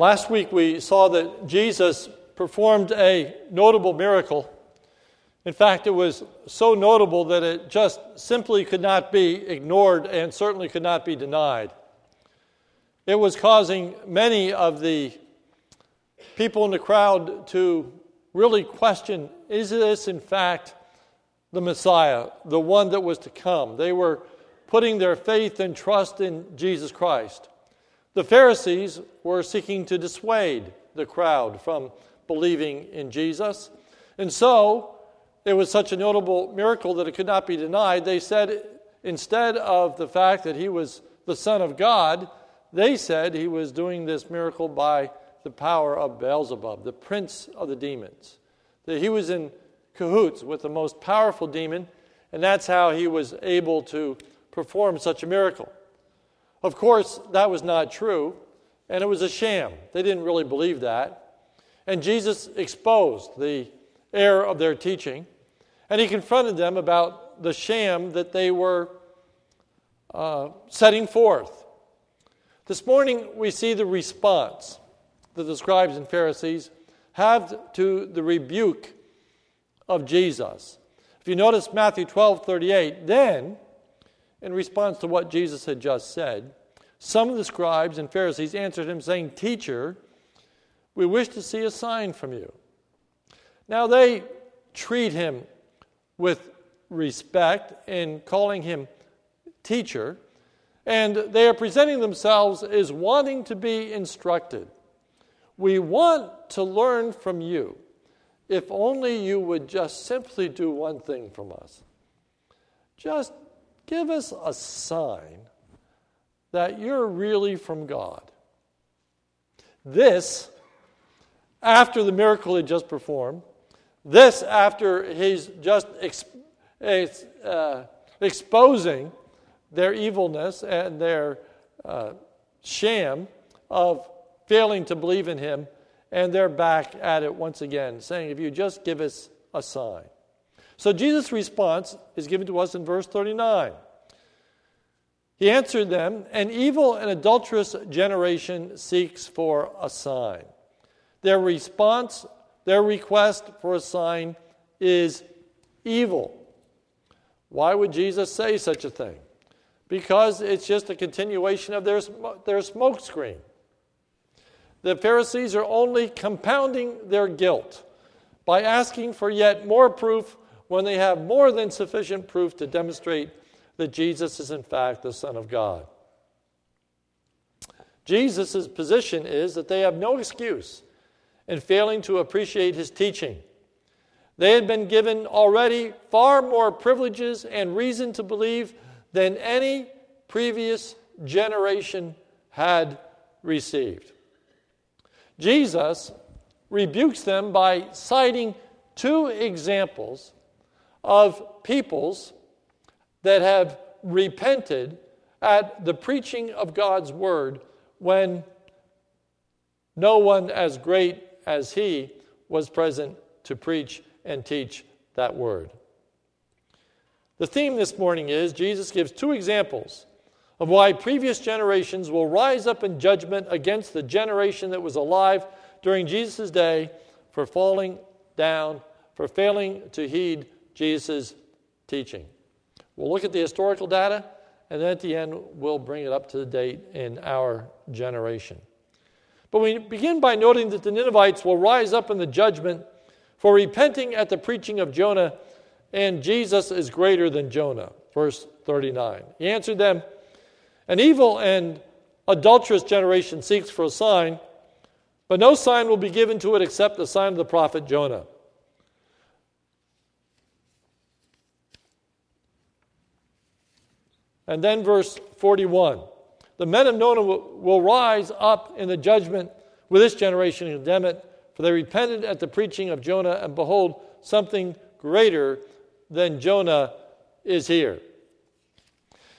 Last week we saw that Jesus performed a notable miracle. In fact, it was so notable that it just simply could not be ignored and certainly could not be denied. It was causing many of the people in the crowd to really question is this, in fact, the Messiah, the one that was to come? They were putting their faith and trust in Jesus Christ. The Pharisees were seeking to dissuade the crowd from believing in Jesus. And so, it was such a notable miracle that it could not be denied. They said, instead of the fact that he was the Son of God, they said he was doing this miracle by the power of Beelzebub, the prince of the demons. That he was in cahoots with the most powerful demon, and that's how he was able to perform such a miracle. Of course, that was not true, and it was a sham. They didn't really believe that. And Jesus exposed the error of their teaching, and he confronted them about the sham that they were uh, setting forth. This morning, we see the response that the scribes and Pharisees have to the rebuke of Jesus. If you notice Matthew 12 38, then in response to what Jesus had just said, some of the scribes and Pharisees answered him, saying, Teacher, we wish to see a sign from you. Now they treat him with respect in calling him teacher, and they are presenting themselves as wanting to be instructed. We want to learn from you. If only you would just simply do one thing from us. Just give us a sign that you're really from God. This, after the miracle he just performed, this, after he's just uh, exposing their evilness and their uh, sham of failing to believe in him, and they're back at it once again, saying, If you just give us a sign. So Jesus' response is given to us in verse 39. He answered them, An evil and adulterous generation seeks for a sign. Their response, their request for a sign is evil. Why would Jesus say such a thing? Because it's just a continuation of their, their smokescreen. The Pharisees are only compounding their guilt by asking for yet more proof when they have more than sufficient proof to demonstrate that Jesus is, in fact, the Son of God. Jesus' position is that they have no excuse in failing to appreciate his teaching. They had been given already far more privileges and reason to believe than any previous generation had received. Jesus rebukes them by citing two examples of peoples that have repented at the preaching of God's word when no one as great as he was present to preach and teach that word. The theme this morning is Jesus gives two examples of why previous generations will rise up in judgment against the generation that was alive during Jesus' day for falling down, for failing to heed Jesus' teaching. We'll look at the historical data, and then at the end, we'll bring it up to date in our generation. But we begin by noting that the Ninevites will rise up in the judgment for repenting at the preaching of Jonah, and Jesus is greater than Jonah. Verse 39. He answered them, an evil and adulterous generation seeks for a sign, but no sign will be given to it except the sign of the prophet Jonah. And then verse 41 The men of Nineveh will rise up in the judgment with this generation and condemn it, for they repented at the preaching of Jonah, and behold, something greater than Jonah is here.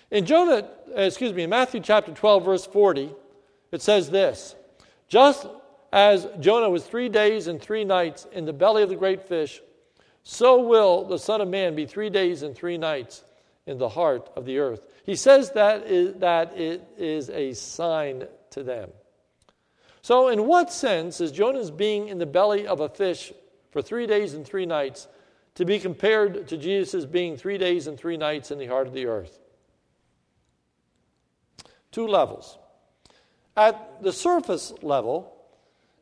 In Jonah, uh, excuse me, in Matthew chapter 12, verse 40, it says this Just as Jonah was three days and three nights in the belly of the great fish, so will the Son of Man be three days and three nights in the heart of the earth. He says that, is, that it is a sign to them. So, in what sense is Jonah's being in the belly of a fish for three days and three nights to be compared to Jesus' being three days and three nights in the heart of the earth? Two levels. At the surface level,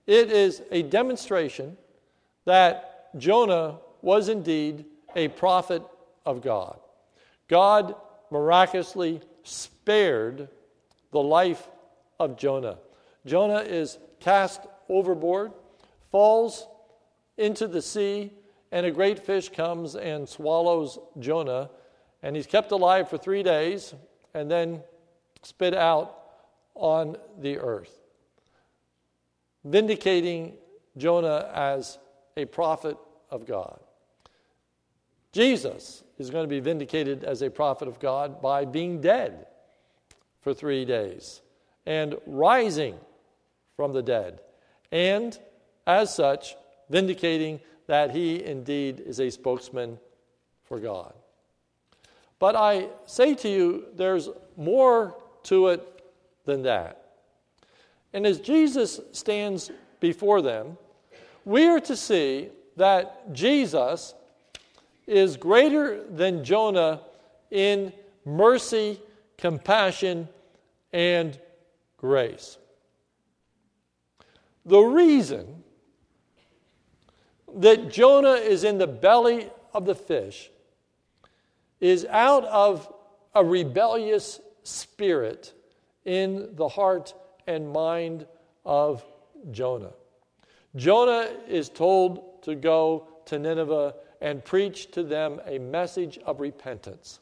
it is a demonstration that Jonah was indeed a prophet of God. God miraculously spared the life of Jonah. Jonah is cast overboard, falls into the sea, and a great fish comes and swallows Jonah. And he's kept alive for three days and then spit out on the earth, vindicating Jonah as a prophet of God. Jesus is going to be vindicated as a prophet of God by being dead for three days and rising from the dead, and as such, vindicating that he indeed is a spokesman for God. But I say to you, there's more to it than that. And as Jesus stands before them, we are to see that Jesus is greater than Jonah in mercy, compassion, and grace. The reason that Jonah is in the belly of the fish is out of a rebellious spirit in the heart and mind of Jonah. Jonah is told to go to Nineveh and preach to them a message of repentance.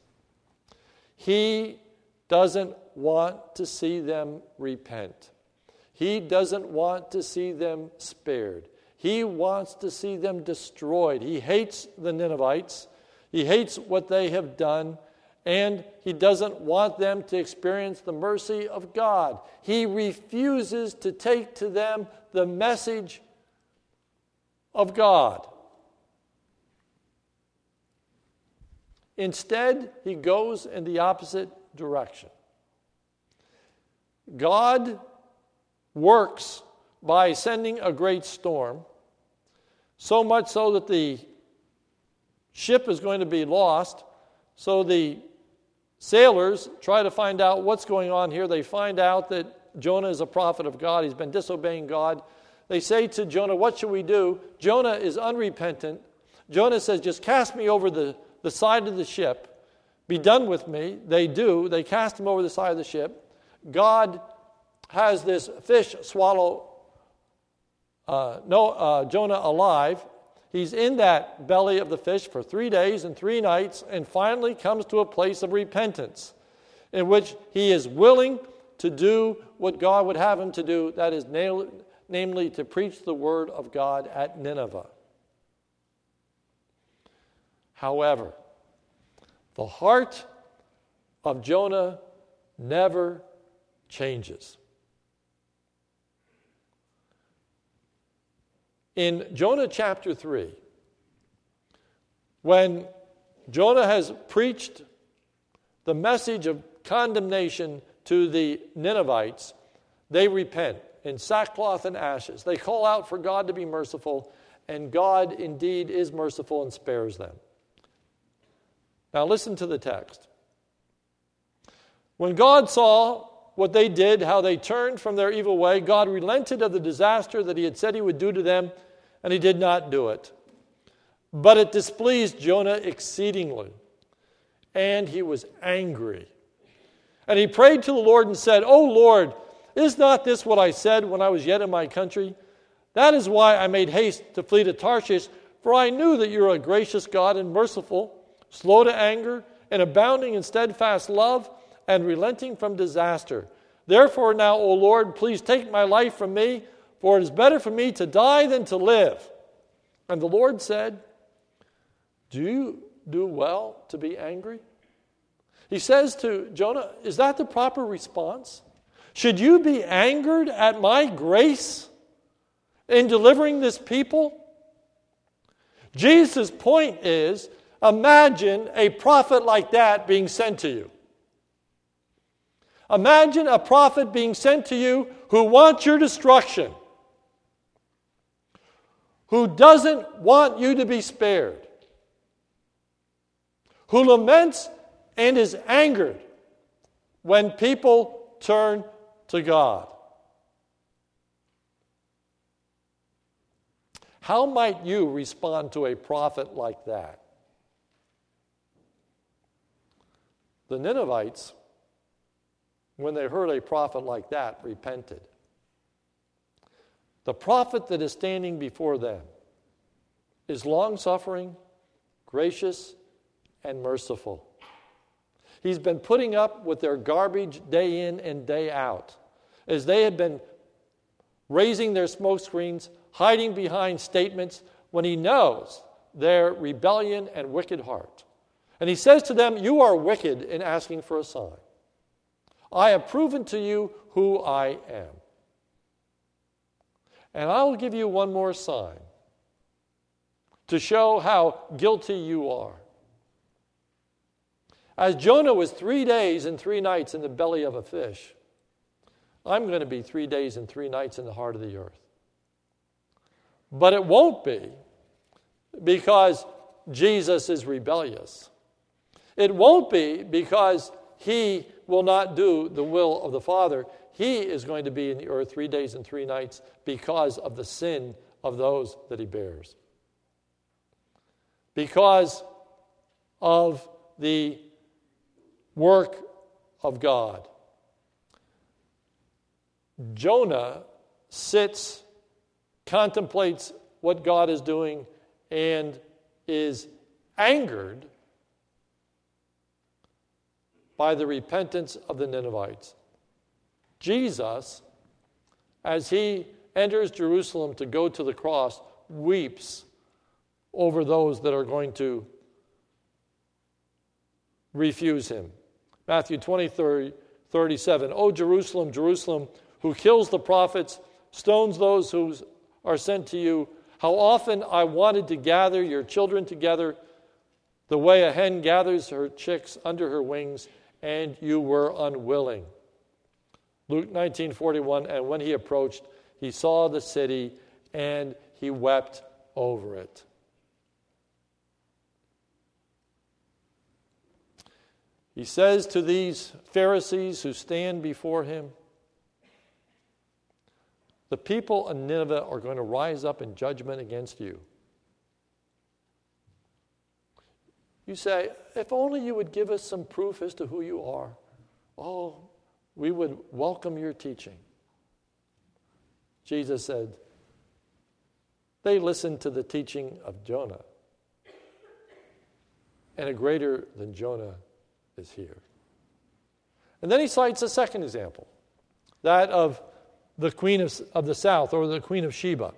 He doesn't want to see them repent. He doesn't want to see them spared. He wants to see them destroyed. He hates the Ninevites. He hates what they have done, and he doesn't want them to experience the mercy of God. He refuses to take to them the message of God. Instead, he goes in the opposite direction. God works by sending a great storm, so much so that the ship is going to be lost. So the sailors try to find out what's going on here. They find out that Jonah is a prophet of God, he's been disobeying God. They say to Jonah, What should we do? Jonah is unrepentant. Jonah says, Just cast me over the, the side of the ship. Be done with me. They do. They cast him over the side of the ship. God has this fish swallow uh, no, uh, Jonah alive. He's in that belly of the fish for three days and three nights, and finally comes to a place of repentance in which he is willing to do what God would have him to do that is, namely, to preach the word of God at Nineveh. However, the heart of Jonah never changes. In Jonah chapter 3, when Jonah has preached the message of condemnation to the Ninevites, they repent in sackcloth and ashes. They call out for God to be merciful, and God indeed is merciful and spares them. Now, listen to the text. When God saw what they did, how they turned from their evil way, God relented of the disaster that He had said He would do to them, and He did not do it. But it displeased Jonah exceedingly, and he was angry. And he prayed to the Lord and said, O Lord, is not this what I said when I was yet in my country? That is why I made haste to flee to Tarshish, for I knew that you are a gracious God and merciful slow to anger, and abounding in steadfast love, and relenting from disaster. Therefore, now, O Lord, please take my life from me, for it is better for me to die than to live. And the Lord said, Do you do well to be angry? He says to Jonah, Is that the proper response? Should you be angered at my grace in delivering this people? Jesus' point is Imagine a prophet like that being sent to you. Imagine a prophet being sent to you who wants your destruction, who doesn't want you to be spared, who laments and is angered when people turn to God. How might you respond to a prophet like that? The Ninevites, when they heard a prophet like that, repented. The prophet that is standing before them is long suffering, gracious, and merciful. He's been putting up with their garbage day in and day out as they had been raising their smoke screens, hiding behind statements when he knows their rebellion and wicked heart. And he says to them, You are wicked in asking for a sign. I have proven to you who I am. And I will give you one more sign to show how guilty you are. As Jonah was three days and three nights in the belly of a fish, I'm going to be three days and three nights in the heart of the earth. But it won't be because Jesus is rebellious. It won't be because he will not do the will of the Father. He is going to be in the earth three days and three nights because of the sin of those that he bears. Because of the work of God. Jonah sits, contemplates what God is doing, and is angered by the repentance of the Ninevites. Jesus, as he enters Jerusalem to go to the cross, weeps over those that are going to refuse him. Matthew 20, 30, 37. O Jerusalem, Jerusalem, who kills the prophets, stones those who are sent to you. How often I wanted to gather your children together the way a hen gathers her chicks under her wings, and you were unwilling. Luke 19:41 and when he approached he saw the city and he wept over it. He says to these Pharisees who stand before him, The people of Nineveh are going to rise up in judgment against you. You say, If only you would give us some proof as to who you are. Oh, we would welcome your teaching. Jesus said, They listened to the teaching of Jonah. And a greater than Jonah is here. And then he cites a second example that of the queen of, of the south or the queen of Sheba.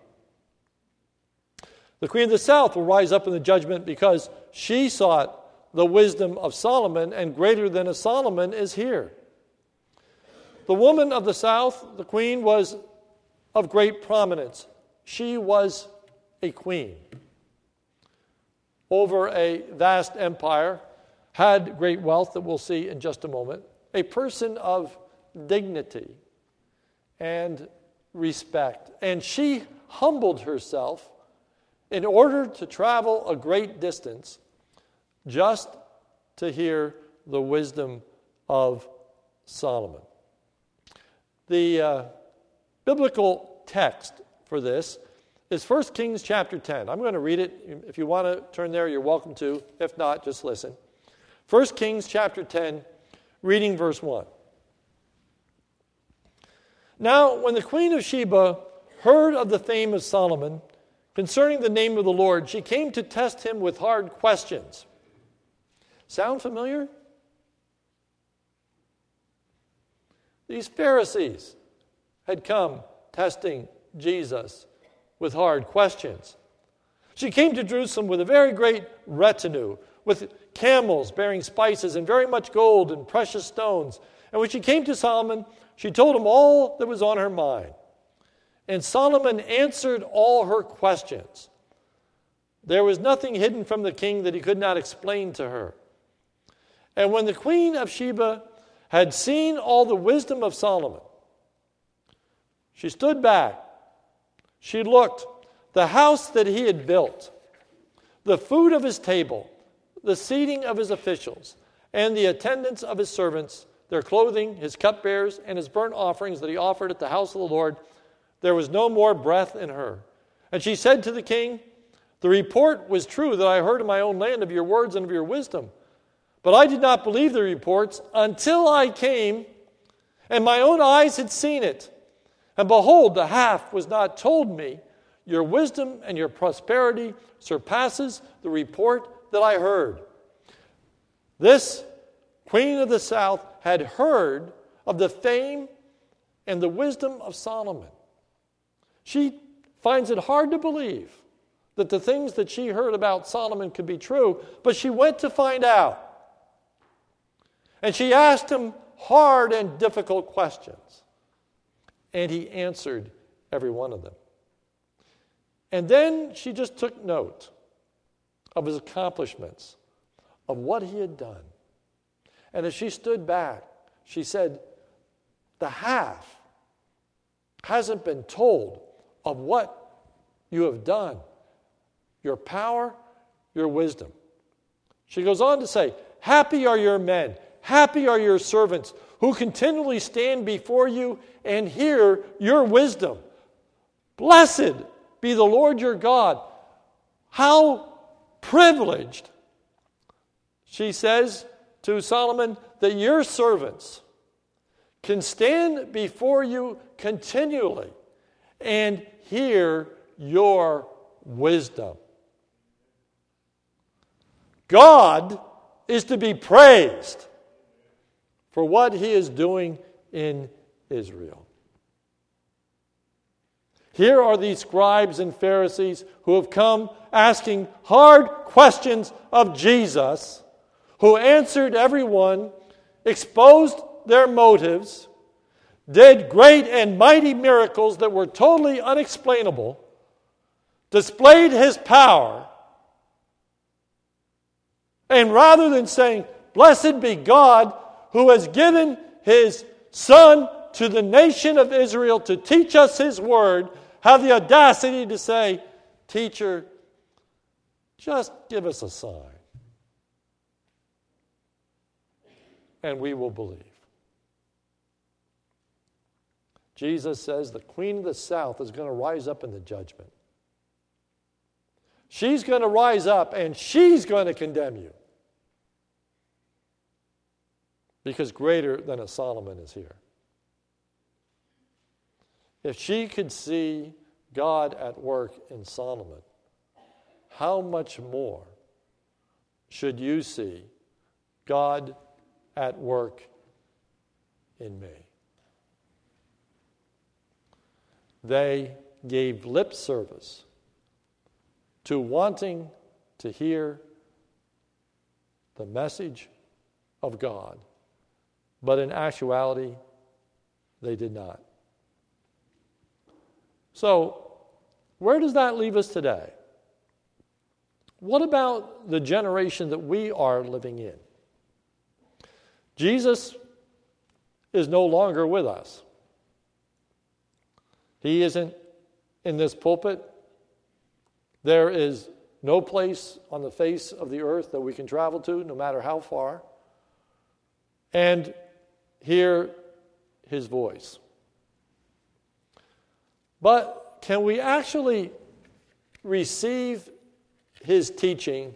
The queen of the south will rise up in the judgment because she sought the wisdom of Solomon, and greater than a Solomon is here. The woman of the south, the queen, was of great prominence. She was a queen over a vast empire had great wealth that we'll see in just a moment, a person of dignity and respect. And she humbled herself in order to travel a great distance just to hear the wisdom of Solomon. The uh, biblical text for this is 1 Kings chapter 10. I'm going to read it. If you want to turn there, you're welcome to. If not, just listen. 1 Kings chapter 10, reading verse 1. Now, when the queen of Sheba heard of the fame of Solomon concerning the name of the Lord, she came to test him with hard questions. Sound familiar? These Pharisees had come testing Jesus with hard questions. She came to Jerusalem with a very great retinue, with camels bearing spices and very much gold and precious stones. And when she came to Solomon, she told him all that was on her mind. And Solomon answered all her questions. There was nothing hidden from the king that he could not explain to her. And when the queen of Sheba had seen all the wisdom of Solomon, she stood back. She looked. The house that he had built, the food of his table, the seating of his officials, and the attendance of his servants, their clothing, his cupbearers, and his burnt offerings that he offered at the house of the Lord, there was no more breath in her. And she said to the king, The report was true that I heard in my own land of your words and of your wisdom. But I did not believe the reports until I came and my own eyes had seen it. And behold, the half was not told me. Your wisdom and your prosperity surpasses the report that I heard. This queen of the south had heard of the fame and the wisdom of Solomon. She finds it hard to believe that the things that she heard about Solomon could be true, but she went to find out. And she asked him hard and difficult questions. And he answered every one of them. And then she just took note of his accomplishments, of what he had done. And as she stood back, she said, The half hasn't been told of what you have done, your power, your wisdom. She goes on to say, Happy are your men, happy are your servants who continually stand before you and hear your wisdom. Blessed be the Lord your God. How privileged, she says to Solomon, that your servants can stand before you continually and hear your wisdom. God is to be praised for what he is doing in Israel. Here are these scribes and Pharisees who have come asking hard questions of Jesus, who answered everyone, exposed their motives, did great and mighty miracles that were totally unexplainable, displayed his power, and rather than saying, Blessed be God who has given his Son to the nation of Israel to teach us his word, have the audacity to say, Teacher, just give us a sign, and we will believe. Jesus says the queen of the south is going to rise up in the judgment. She's going to rise up and she's going to condemn you. Because greater than a Solomon is here. If she could see God at work in Solomon, how much more should you see God at work in me? They gave lip service to wanting to hear the message of God, but in actuality, they did not. So, where does that leave us today? What about the generation that we are living in? Jesus is no longer with us. He isn't in this pulpit. There is no place on the face of the earth that we can travel to, no matter how far, and hear his voice. But can we actually receive his teaching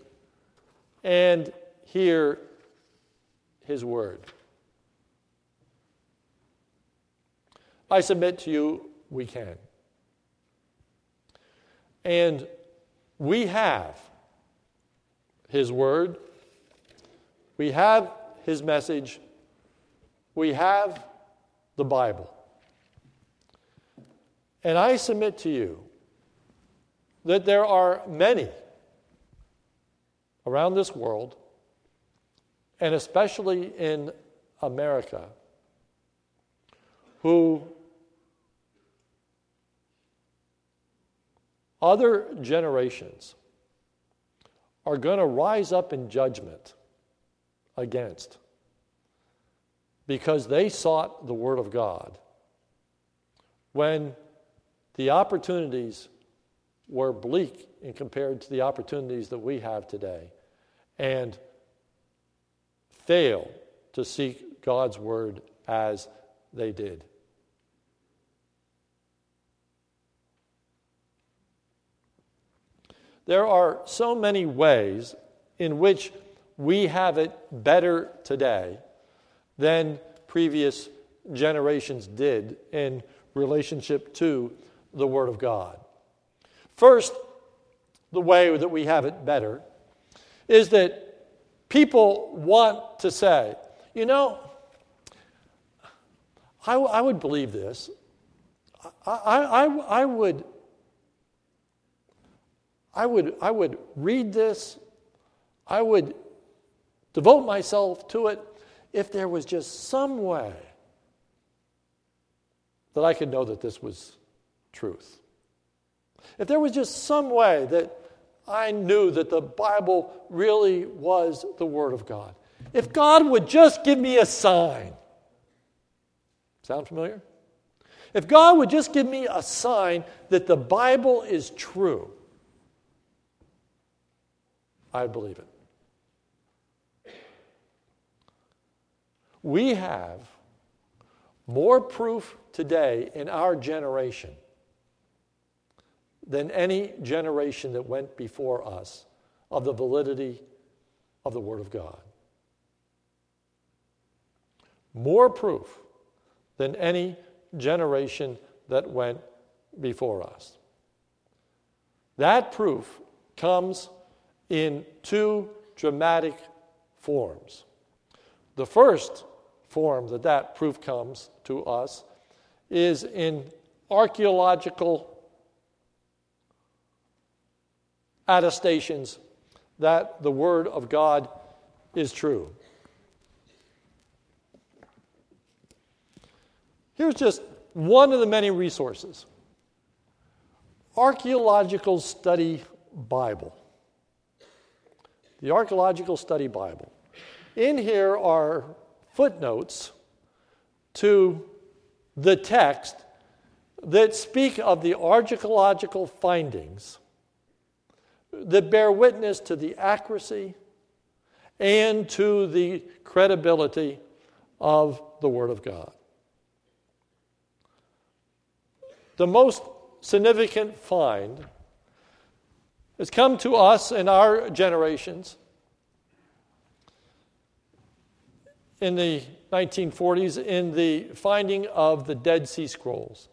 and hear his word? I submit to you we can. And we have His Word, we have His message, we have the Bible. And I submit to you that there are many around this world, and especially in America, who Other generations are going to rise up in judgment against because they sought the Word of God when the opportunities were bleak in compared to the opportunities that we have today and fail to seek God's Word as they did. There are so many ways in which we have it better today than previous generations did in relationship to the Word of God. First, the way that we have it better is that people want to say, you know, I, I would believe this. I, I, I, would, I, would, I would read this. I would devote myself to it if there was just some way that I could know that this was truth. If there was just some way that I knew that the Bible really was the Word of God. If God would just give me a sign. Sound familiar? If God would just give me a sign that the Bible is true, I believe it. We have more proof today in our generation than any generation that went before us of the validity of the Word of God. More proof than any generation that went before us. That proof comes in two dramatic forms. The first form that that proof comes to us is in archaeological attestations that the Word of God is true. Here's just one of the many resources Archaeological Study Bible. The Archaeological Study Bible. In here are footnotes to the text that speak of the archaeological findings that bear witness to the accuracy and to the credibility of the Word of God. The most significant find has come to us in our generations in the 1940s in the finding of the Dead Sea Scrolls.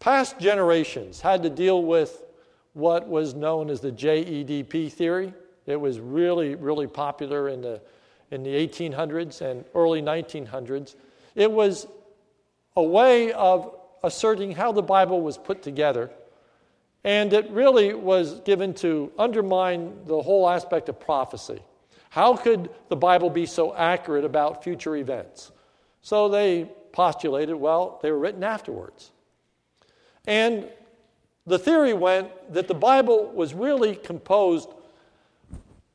Past generations had to deal with what was known as the JEDP theory. It was really, really popular in the, in the 1800s and early 1900s. It was a way of asserting how the Bible was put together, and it really was given to undermine the whole aspect of prophecy. How could the Bible be so accurate about future events? So they postulated, well, they were written afterwards. And the theory went that the Bible was really composed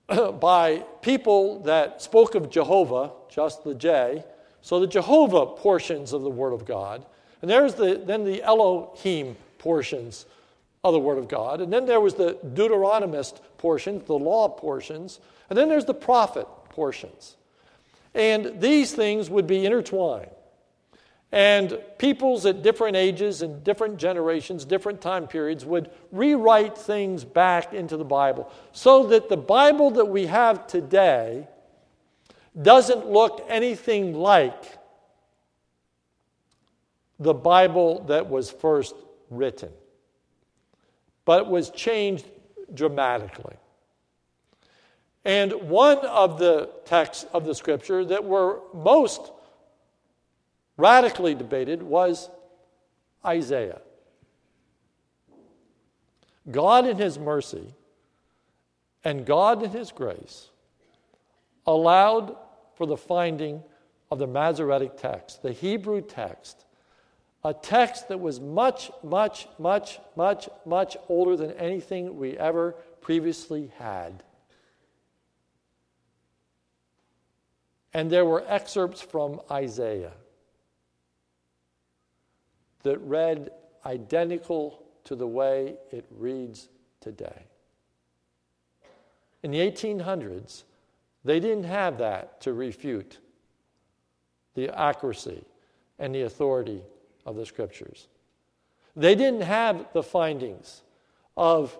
by people that spoke of Jehovah, just the J, so the Jehovah portions of the Word of God. And there's the, then the Elohim portions of the Word of God. And then there was the Deuteronomist portion, the law portions. And then there's the prophet portions. And these things would be intertwined. And peoples at different ages and different generations, different time periods, would rewrite things back into the Bible so that the Bible that we have today doesn't look anything like the Bible that was first written, but it was changed dramatically. And one of the texts of the scripture that were most radically debated was Isaiah. God, in His mercy and God, in His grace, allowed for the finding of the Masoretic text, the Hebrew text, a text that was much, much, much, much, much older than anything we ever previously had. And there were excerpts from Isaiah that read identical to the way it reads today. In the 1800s, they didn't have that to refute the accuracy and the authority of the scriptures. They didn't have the findings of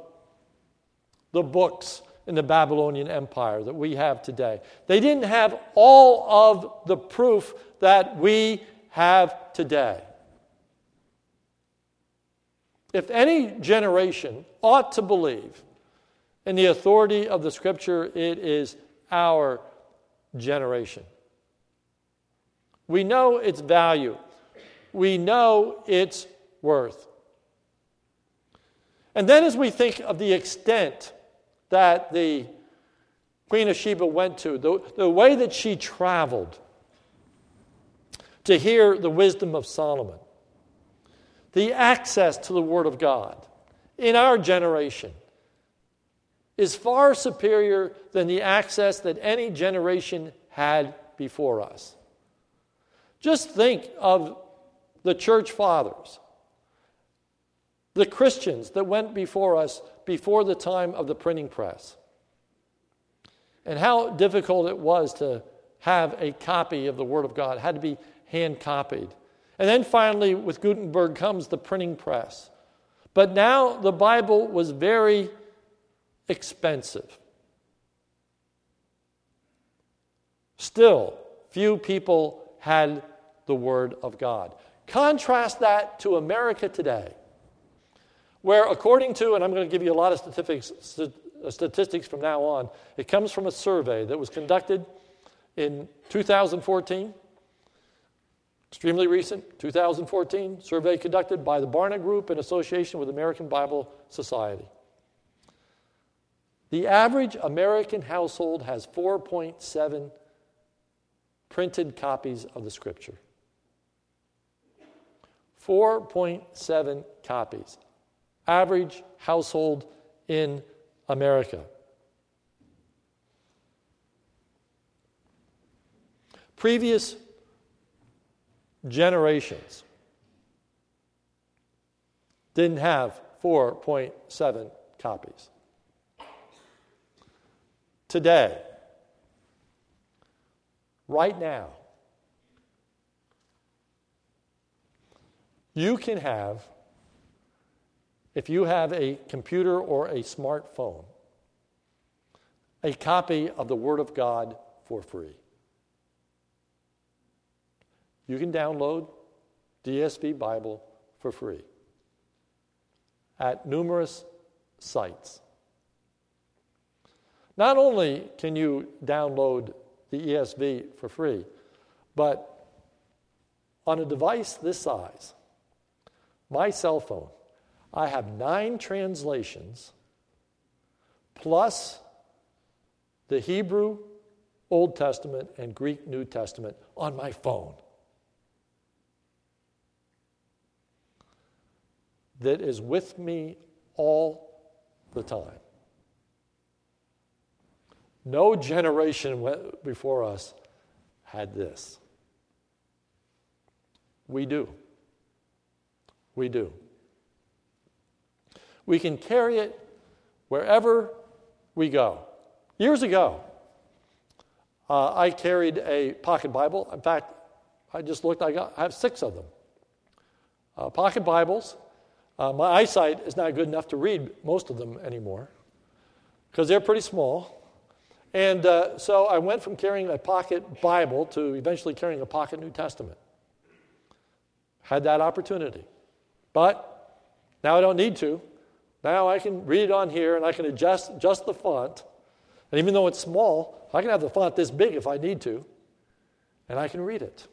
the books in the Babylonian Empire that we have today. They didn't have all of the proof that we have today. If any generation ought to believe in the authority of the Scripture, it is our generation. We know its value, we know its worth. And then, as we think of the extent that the Queen of Sheba went to, the, the way that she traveled to hear the wisdom of Solomon, the access to the Word of God in our generation is far superior than the access that any generation had before us. Just think of the church fathers, the Christians that went before us before the time of the printing press, and how difficult it was to have a copy of the Word of God, it had to be hand copied. And then finally, with Gutenberg comes the printing press. But now the Bible was very expensive. Still, few people had the Word of God. Contrast that to America today, where, according to, and I'm going to give you a lot of statistics, uh, statistics from now on, it comes from a survey that was conducted in 2014 Extremely recent, 2014, survey conducted by the Barna Group in association with American Bible Society. The average American household has 4.7 printed copies of the Scripture. 4.7 copies. Average household in America. Previous generations didn't have 4.7 copies. Today, right now, you can have, if you have a computer or a smartphone, a copy of the Word of God for free. You can download ESV Bible for free at numerous sites. Not only can you download the ESV for free, but on a device this size, my cell phone, I have nine translations plus the Hebrew Old Testament and Greek New Testament on my phone. that is with me all the time. No generation before us had this. We do. We do. We can carry it wherever we go. Years ago, uh, I carried a pocket Bible. In fact, I just looked, I, got, I have six of them. Uh, pocket Bibles uh, my eyesight is not good enough to read most of them anymore because they're pretty small. And uh, so I went from carrying a pocket Bible to eventually carrying a pocket New Testament. Had that opportunity. But now I don't need to. Now I can read it on here and I can adjust just the font. And even though it's small, I can have the font this big if I need to, and I can read it.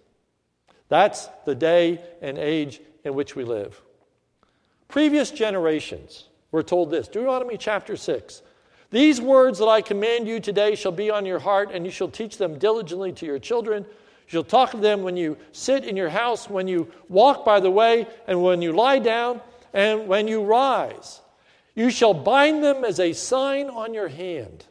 That's the day and age in which we live. Previous generations were told this Deuteronomy chapter 6. These words that I command you today shall be on your heart, and you shall teach them diligently to your children. You shall talk of them when you sit in your house, when you walk by the way, and when you lie down, and when you rise. You shall bind them as a sign on your hand,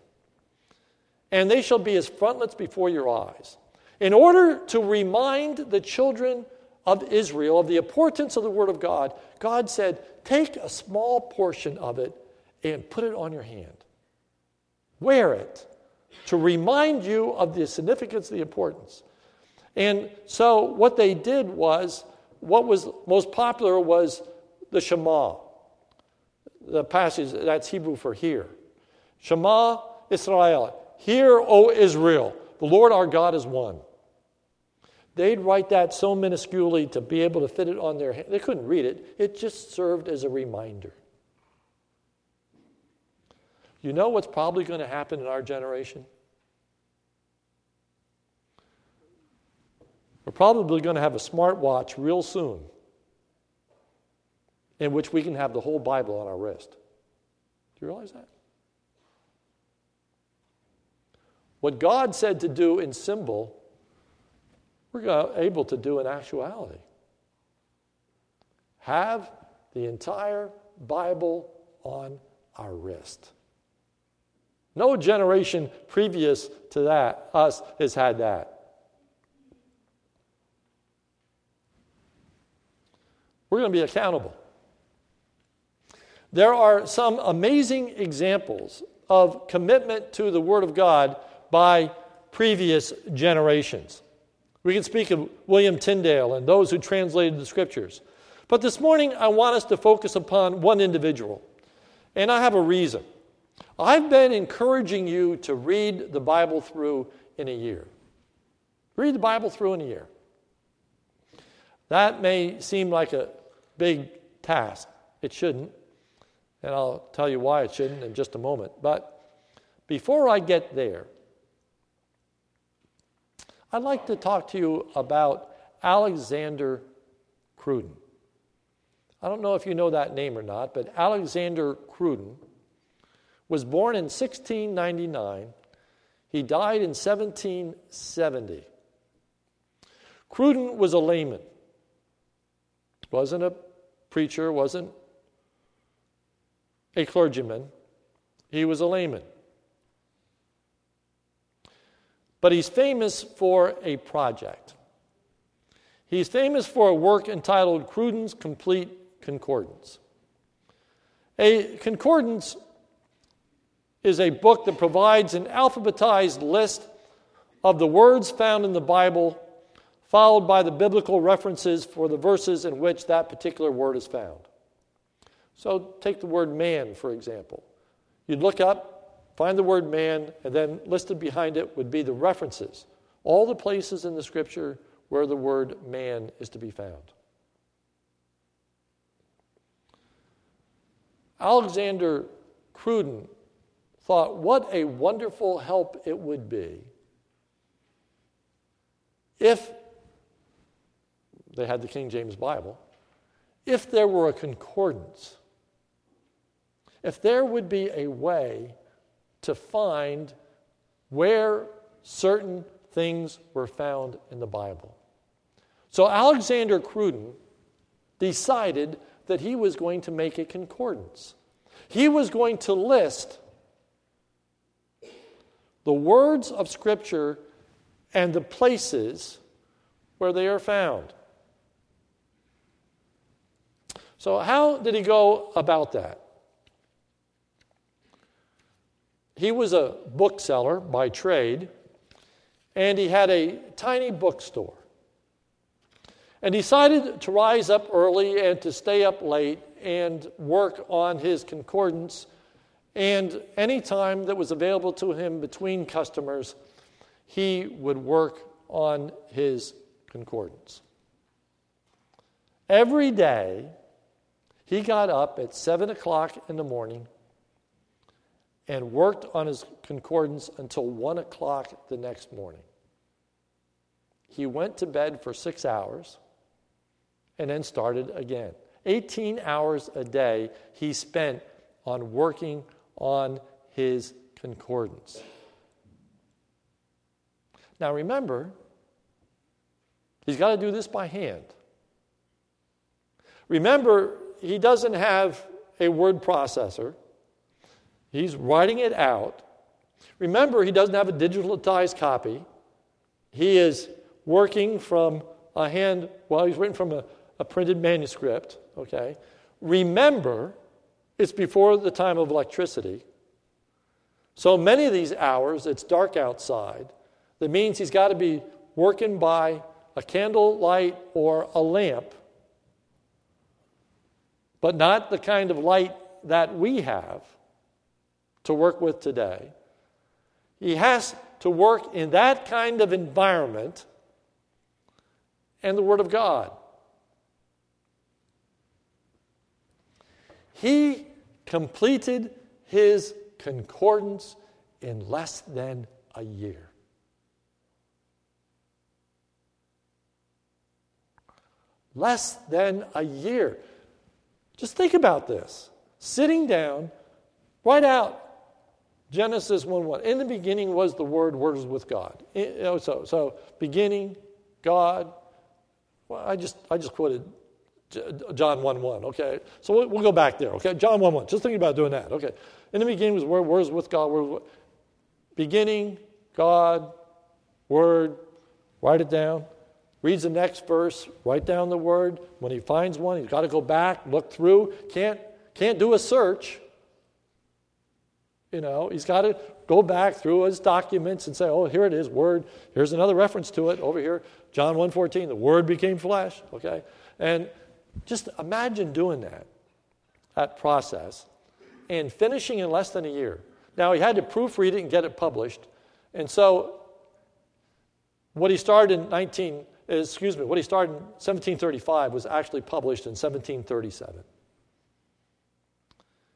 and they shall be as frontlets before your eyes. In order to remind the children of Israel of the importance of the Word of God, God said, Take a small portion of it and put it on your hand. Wear it to remind you of the significance, the importance. And so what they did was, what was most popular was the Shema. The passage, that's Hebrew for hear. Shema Israel. Hear, O Israel, the Lord our God is one. They'd write that so minusculely to be able to fit it on their hand. They couldn't read it, it just served as a reminder. You know what's probably going to happen in our generation? We're probably going to have a smartwatch real soon in which we can have the whole Bible on our wrist. Do you realize that? What God said to do in symbol, we're able to do in actuality. Have the entire Bible on our wrist. No generation previous to that, us, has had that. We're going to be accountable. There are some amazing examples of commitment to the Word of God by previous generations. We can speak of William Tyndale and those who translated the Scriptures. But this morning, I want us to focus upon one individual. And I have a reason. I've been encouraging you to read the Bible through in a year. Read the Bible through in a year. That may seem like a big task. It shouldn't. And I'll tell you why it shouldn't in just a moment. But before I get there, I'd like to talk to you about Alexander Cruden. I don't know if you know that name or not, but Alexander Cruden was born in 1699. He died in 1770. Cruden was a layman. Wasn't a preacher, wasn't a clergyman. He was a layman. But he's famous for a project. He's famous for a work entitled Cruden's Complete Concordance. A concordance is a book that provides an alphabetized list of the words found in the Bible, followed by the biblical references for the verses in which that particular word is found. So, take the word man, for example. You'd look up, find the word man, and then listed behind it would be the references, all the places in the scripture where the word man is to be found. Alexander Cruden thought, what a wonderful help it would be if they had the King James Bible, if there were a concordance, if there would be a way to find where certain things were found in the Bible. So Alexander Cruden decided that he was going to make a concordance. He was going to list the words of Scripture and the places where they are found. So, how did he go about that? He was a bookseller by trade, and he had a tiny bookstore. And he decided to rise up early and to stay up late and work on his concordance and any time that was available to him between customers, he would work on his concordance. Every day, he got up at 7 o'clock in the morning and worked on his concordance until 1 o'clock the next morning. He went to bed for six hours and then started again. 18 hours a day he spent on working on his concordance. Now remember, he's got to do this by hand. Remember, he doesn't have a word processor, he's writing it out. Remember, he doesn't have a digitalized copy. he is working from a hand, well, he's written from a, a printed manuscript, okay? Remember, it's before the time of electricity. So many of these hours, it's dark outside. That means he's got to be working by a candle light or a lamp, but not the kind of light that we have to work with today. He has to work in that kind of environment and the Word of God. He completed his concordance in less than a year. Less than a year. Just think about this. Sitting down, write out Genesis 1 1. In the beginning was the Word, Word was with God. Oh, so, so beginning, God. Well, I just, I just quoted John 1 1. Okay. So we'll, we'll go back there. Okay. John 1 1. Just think about doing that. Okay. In the beginning was Word, Word was with God. Word, word. Beginning, God, Word. Write it down. Reads the next verse, write down the word. When he finds one, he's got to go back, look through. Can't, can't do a search. You know, he's got to go back through his documents and say, oh, here it is, word. Here's another reference to it over here. John 1.14, the word became flesh. Okay? And just imagine doing that, that process, and finishing in less than a year. Now, he had to proofread it and get it published. And so, what he started in 19, excuse me, what he started in 1735 was actually published in 1737.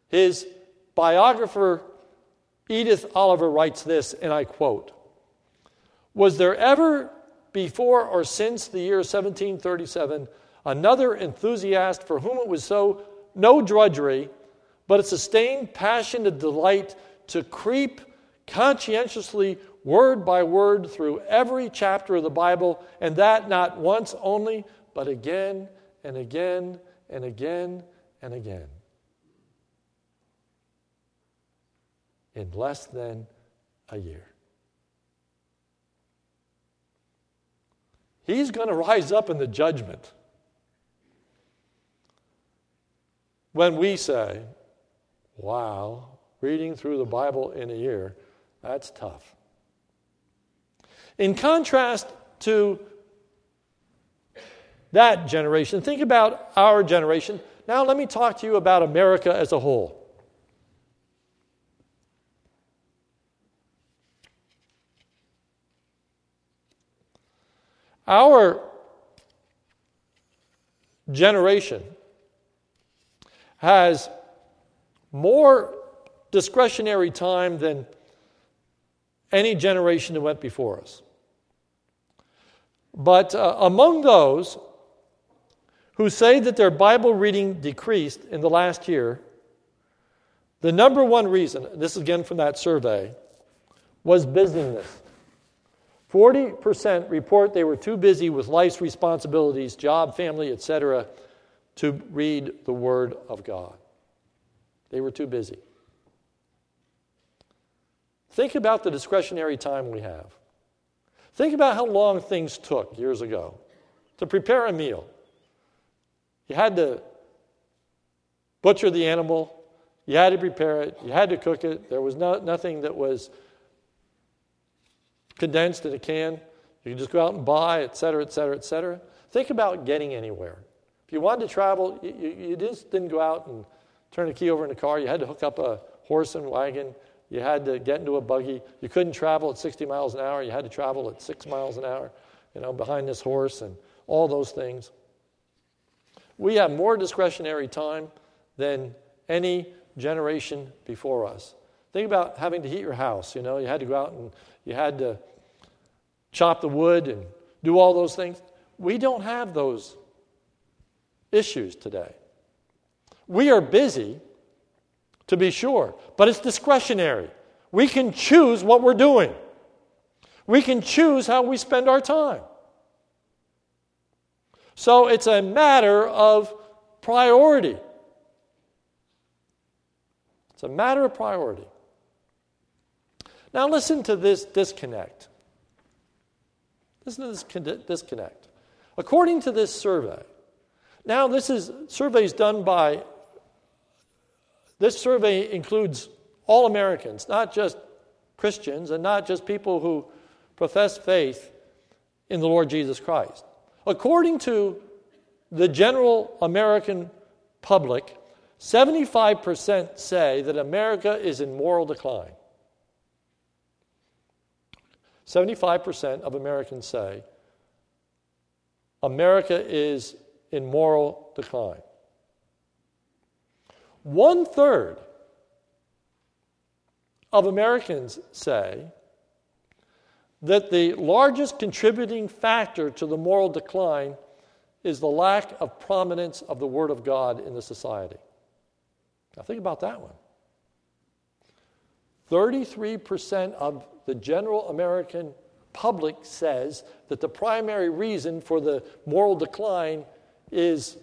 His biographer Edith Oliver writes this, and I quote Was there ever before or since the year 1737 another enthusiast for whom it was so no drudgery, but a sustained passion and delight to creep conscientiously word by word through every chapter of the Bible, and that not once only, but again and again and again and again. in less than a year. He's going to rise up in the judgment. When we say, wow, reading through the Bible in a year, that's tough. In contrast to that generation, think about our generation. Now, let me talk to you about America as a whole. Our generation has more discretionary time than any generation that went before us. But uh, among those who say that their Bible reading decreased in the last year, the number one reason, this is again from that survey, was busyness. 40% report they were too busy with life's responsibilities, job, family, etc., to read the Word of God. They were too busy. Think about the discretionary time we have. Think about how long things took years ago to prepare a meal. You had to butcher the animal, you had to prepare it, you had to cook it. There was no, nothing that was condensed in a can. You can just go out and buy, et cetera, et cetera, et cetera. Think about getting anywhere. If you wanted to travel, you, you just didn't go out and turn the key over in the car. You had to hook up a horse and wagon. You had to get into a buggy. You couldn't travel at 60 miles an hour. You had to travel at six miles an hour, you know, behind this horse and all those things. We have more discretionary time than any generation before us. Think about having to heat your house. You know, you had to go out and you had to chop the wood and do all those things. We don't have those issues today. We are busy, to be sure, but it's discretionary. We can choose what we're doing, we can choose how we spend our time. So it's a matter of priority. It's a matter of priority. Now, listen to this disconnect. Listen to this disconnect. According to this survey, now this is surveys done by this survey includes all Americans, not just Christians and not just people who profess faith in the Lord Jesus Christ. According to the general American public, 75% say that America is in moral decline. 75% of Americans say America is in moral decline. One third of Americans say that the largest contributing factor to the moral decline is the lack of prominence of the Word of God in the society. Now, think about that one. 33% of the general American public says that the primary reason for the moral decline is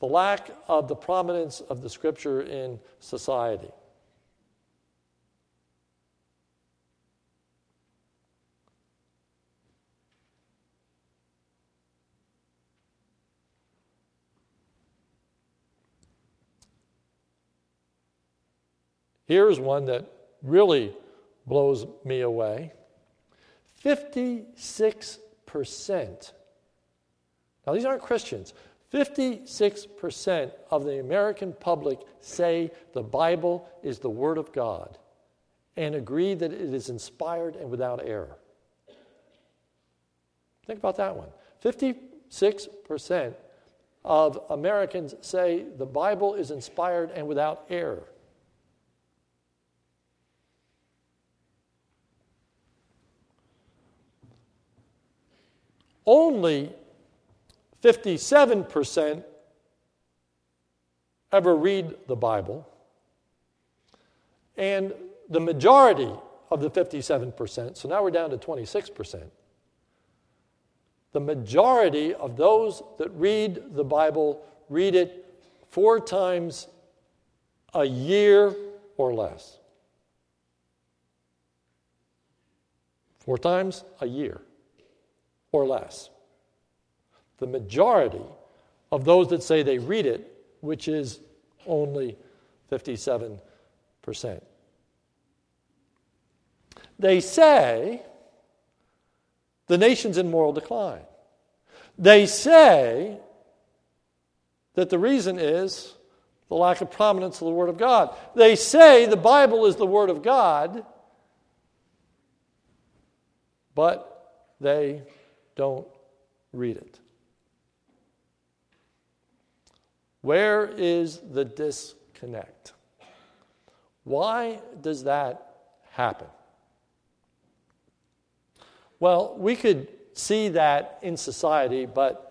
the lack of the prominence of the Scripture in society. Here's one that really blows me away 56%. Now, these aren't Christians. 56% of the American public say the Bible is the Word of God and agree that it is inspired and without error. Think about that one. 56% of Americans say the Bible is inspired and without error. only 57% ever read the Bible, and the majority of the 57%, so now we're down to 26%, the majority of those that read the Bible read it four times a year or less. Four times a year or less. The majority of those that say they read it, which is only 57%. They say the nation's in moral decline. They say that the reason is the lack of prominence of the Word of God. They say the Bible is the Word of God, but they don't read it. Where is the disconnect? Why does that happen? Well, we could see that in society, but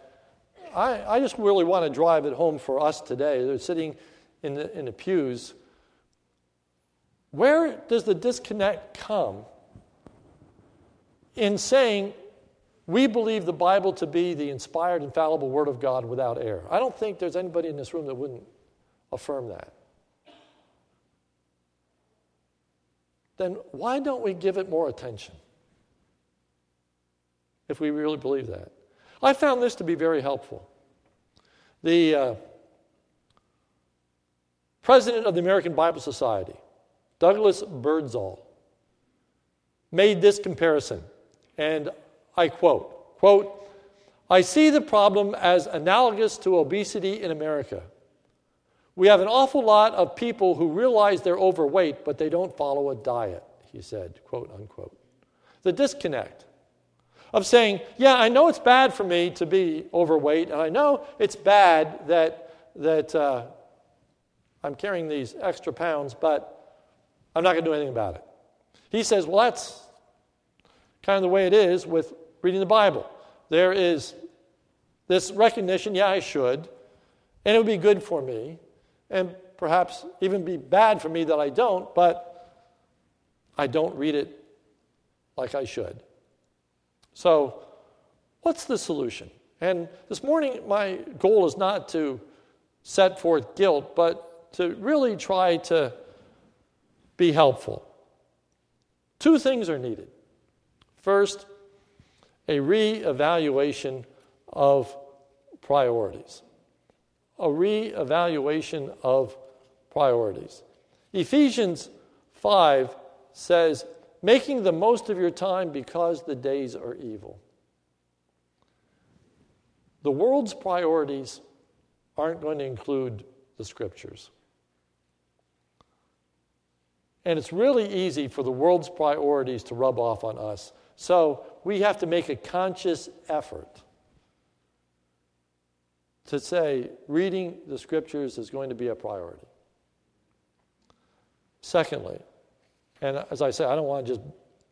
I, I just really want to drive it home for us today. They're sitting in the, in the pews. Where does the disconnect come in saying we believe the Bible to be the inspired, infallible Word of God without error. I don't think there's anybody in this room that wouldn't affirm that. Then why don't we give it more attention? If we really believe that. I found this to be very helpful. The uh, president of the American Bible Society, Douglas Birdsall, made this comparison. And I quote, quote, I see the problem as analogous to obesity in America. We have an awful lot of people who realize they're overweight, but they don't follow a diet, he said, quote unquote. The disconnect of saying, yeah, I know it's bad for me to be overweight, and I know it's bad that, that uh, I'm carrying these extra pounds, but I'm not going to do anything about it. He says, well, that's kind of the way it is with reading the Bible. There is this recognition, yeah, I should, and it would be good for me, and perhaps even be bad for me that I don't, but I don't read it like I should. So, what's the solution? And this morning, my goal is not to set forth guilt, but to really try to be helpful. Two things are needed. First, a re-evaluation of priorities. A re-evaluation of priorities. Ephesians 5 says, making the most of your time because the days are evil. The world's priorities aren't going to include the scriptures. And it's really easy for the world's priorities to rub off on us. So we have to make a conscious effort to say reading the scriptures is going to be a priority. Secondly, and as I say, I don't want to just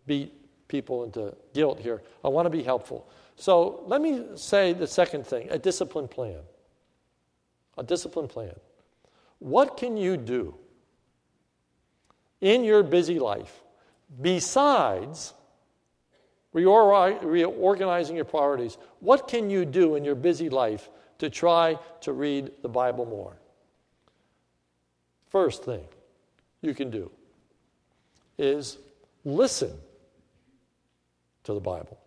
beat people into guilt here, I want to be helpful. So let me say the second thing a discipline plan. A discipline plan. What can you do in your busy life besides reorganizing your priorities? What can you do in your busy life to try to read the Bible more? First thing you can do is listen to the Bible.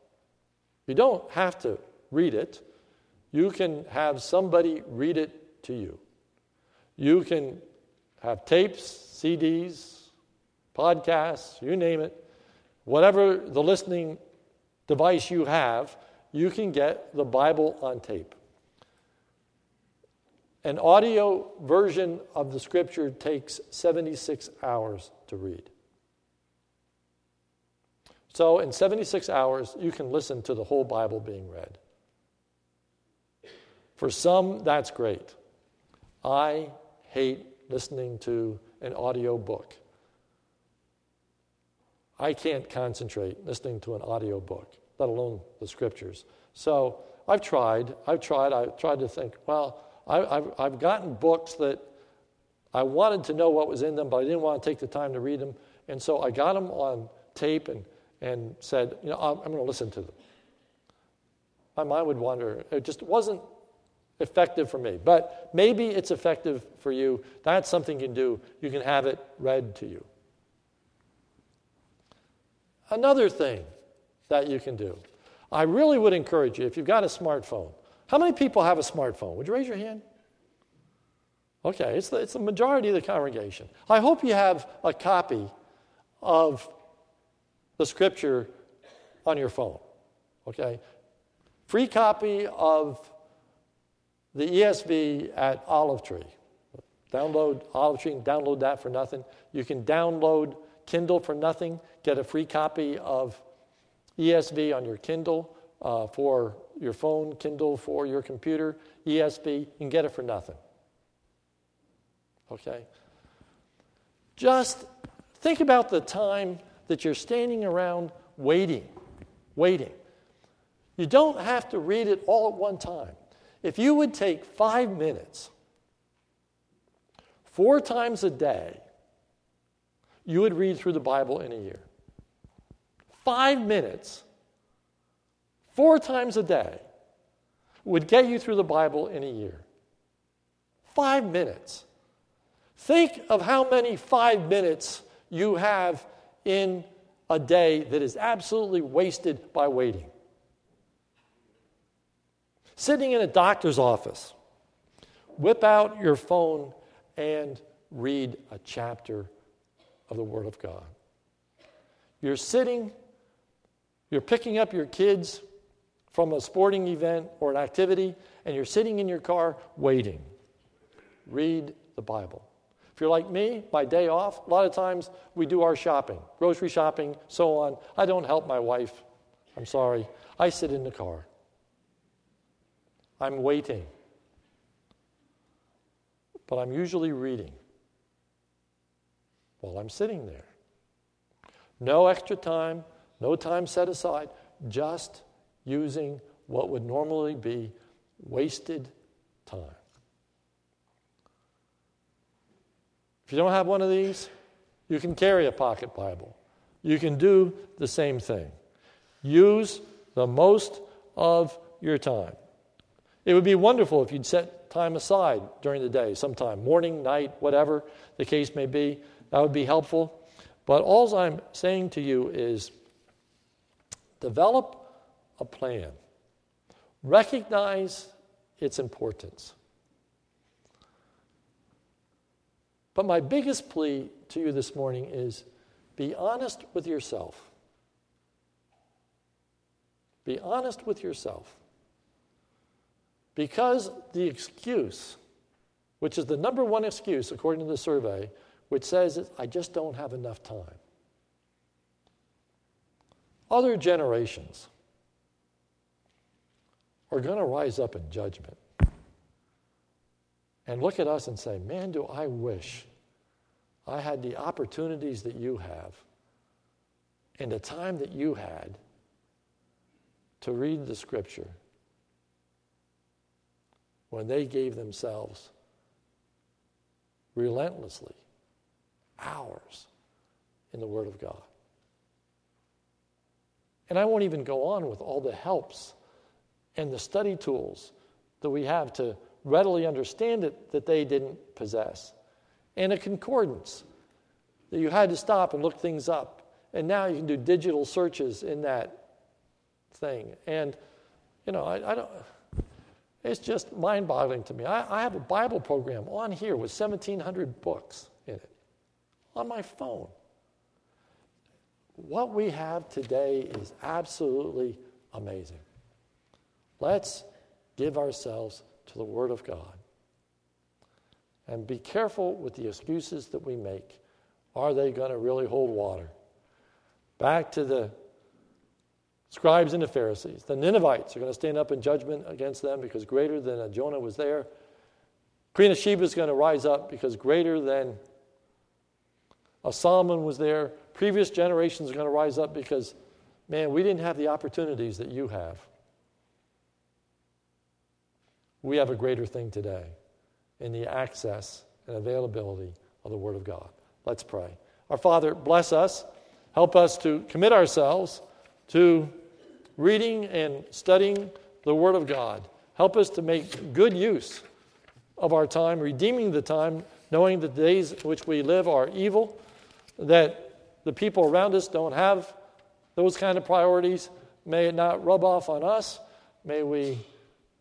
You don't have to read it, you can have somebody read it to you. You can have tapes, CDs, podcasts, you name it. Whatever the listening device you have, you can get the Bible on tape. An audio version of the scripture takes 76 hours to read. So, in 76 hours, you can listen to the whole Bible being read. For some, that's great. I hate listening to an audio book. I can't concentrate listening to an audio book, let alone the scriptures. So I've tried, I've tried, I've tried to think, well, I, have I've gotten books that I wanted to know what was in them, but I didn't want to take the time to read them. And so I got them on tape and and said, you know, I'm, I'm going to listen to them. My mind would wander. It just wasn't effective for me. But maybe it's effective for you. That's something you can do. You can have it read to you. Another thing that you can do, I really would encourage you if you've got a smartphone. How many people have a smartphone? Would you raise your hand? Okay, it's the, it's the majority of the congregation. I hope you have a copy of the scripture on your phone. Okay? Free copy of the ESV at Olive Tree. Download Olive Tree and download that for nothing. You can download Kindle for nothing, get a free copy of ESV on your Kindle uh, for your phone, Kindle for your computer, ESV, you can get it for nothing. Okay? Just think about the time that you're standing around waiting, waiting. You don't have to read it all at one time. If you would take five minutes, four times a day, you would read through the Bible in a year. Five minutes, four times a day, would get you through the Bible in a year. Five minutes. Think of how many five minutes you have in a day that is absolutely wasted by waiting. Sitting in a doctor's office, whip out your phone and read a chapter of the Word of God. You're sitting, you're picking up your kids from a sporting event or an activity, and you're sitting in your car waiting. Read the Bible. If you're like me, my day off, a lot of times we do our shopping, grocery shopping, so on. I don't help my wife. I'm sorry. I sit in the car. I'm waiting. But I'm usually reading while I'm sitting there. No extra time, no time set aside, just using what would normally be wasted time. If you don't have one of these, you can carry a pocket Bible. You can do the same thing. Use the most of your time. It would be wonderful if you'd set time aside during the day, sometime, morning, night, whatever the case may be. That would be helpful. But all I'm saying to you is develop a plan. Recognize its importance. But my biggest plea to you this morning is be honest with yourself. Be honest with yourself. Because the excuse, which is the number one excuse according to the survey, which says, I just don't have enough time. Other generations are going to rise up in judgment and look at us and say, Man, do I wish I had the opportunities that you have and the time that you had to read the scripture when they gave themselves relentlessly hours in the Word of God. And I won't even go on with all the helps and the study tools that we have to readily understand it that they didn't possess. And a concordance that you had to stop and look things up. And now you can do digital searches in that thing. And, you know, I, I don't, it's just mind boggling to me. I, I have a Bible program on here with 1,700 books in it on my phone. What we have today is absolutely amazing. Let's give ourselves to the Word of God. And be careful with the excuses that we make. Are they going to really hold water? Back to the scribes and the Pharisees. The Ninevites are going to stand up in judgment against them because greater than Jonah was there. Queen of Sheba is going to rise up because greater than a Solomon was there. Previous generations are going to rise up because, man, we didn't have the opportunities that you have. We have a greater thing today in the access and availability of the Word of God. Let's pray. Our Father, bless us. Help us to commit ourselves to reading and studying the Word of God. Help us to make good use of our time, redeeming the time, knowing that the days in which we live are evil, that the people around us don't have those kind of priorities. May it not rub off on us. May we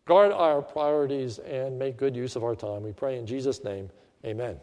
guard our priorities and make good use of our time. We pray in Jesus' name. Amen.